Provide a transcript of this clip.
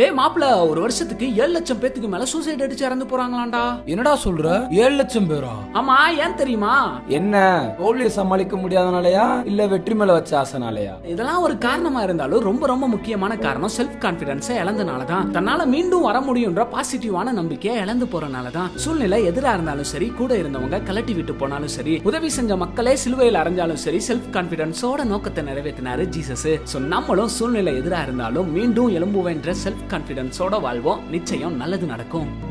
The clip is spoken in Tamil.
டேய் மாப்பிள ஒரு வருஷத்துக்கு ஏழு லட்சம் பேத்துக்கு மேல சூசைட் அடிச்சு இறந்து போறாங்களாண்டா? என்னடா சொல்ற? ஏழு லட்சம் பேரா? ஆமா ஏன் தெரியுமா? என்ன? தோல்வியை சமாளிக்க முடியாதனாலயா? இல்ல வெற்றி மேல வச்ச ஆசைனாலயா? இதெல்லாம் ஒரு காரணமா இருந்தாலும் ரொம்ப ரொம்ப முக்கியமான காரணம் செல்ஃப் கான்பிடன்ஸை இழந்தனால தான் தன்னால மீண்டும் வர முடியும்ன்ற பாசிட்டிவான நம்பிக்கையை இழந்து போறனால தான் சூழ்நிலை எதிரா இருந்தாலும் சரி கூட இருந்தவங்க கலட்டி விட்டு போனாலும் சரி உதவி செஞ்ச மக்களே சிலுவையில் அரைஞ்சாலும் சரி செல்ஃப் கான்பிடன்ஸோட நோக்கத்தை நிறைவேற்றினாரு ஜீசஸ் சோ நம்மளும் சூழ்நிலை எதிரா இருந்தாலும் மீண்டும் எழும்புவேன்ற செல்ஃப் கான்ஃபிடன்ஸோட வாழ்வோம். நிச்சயம் நல்லது நடக்கும்.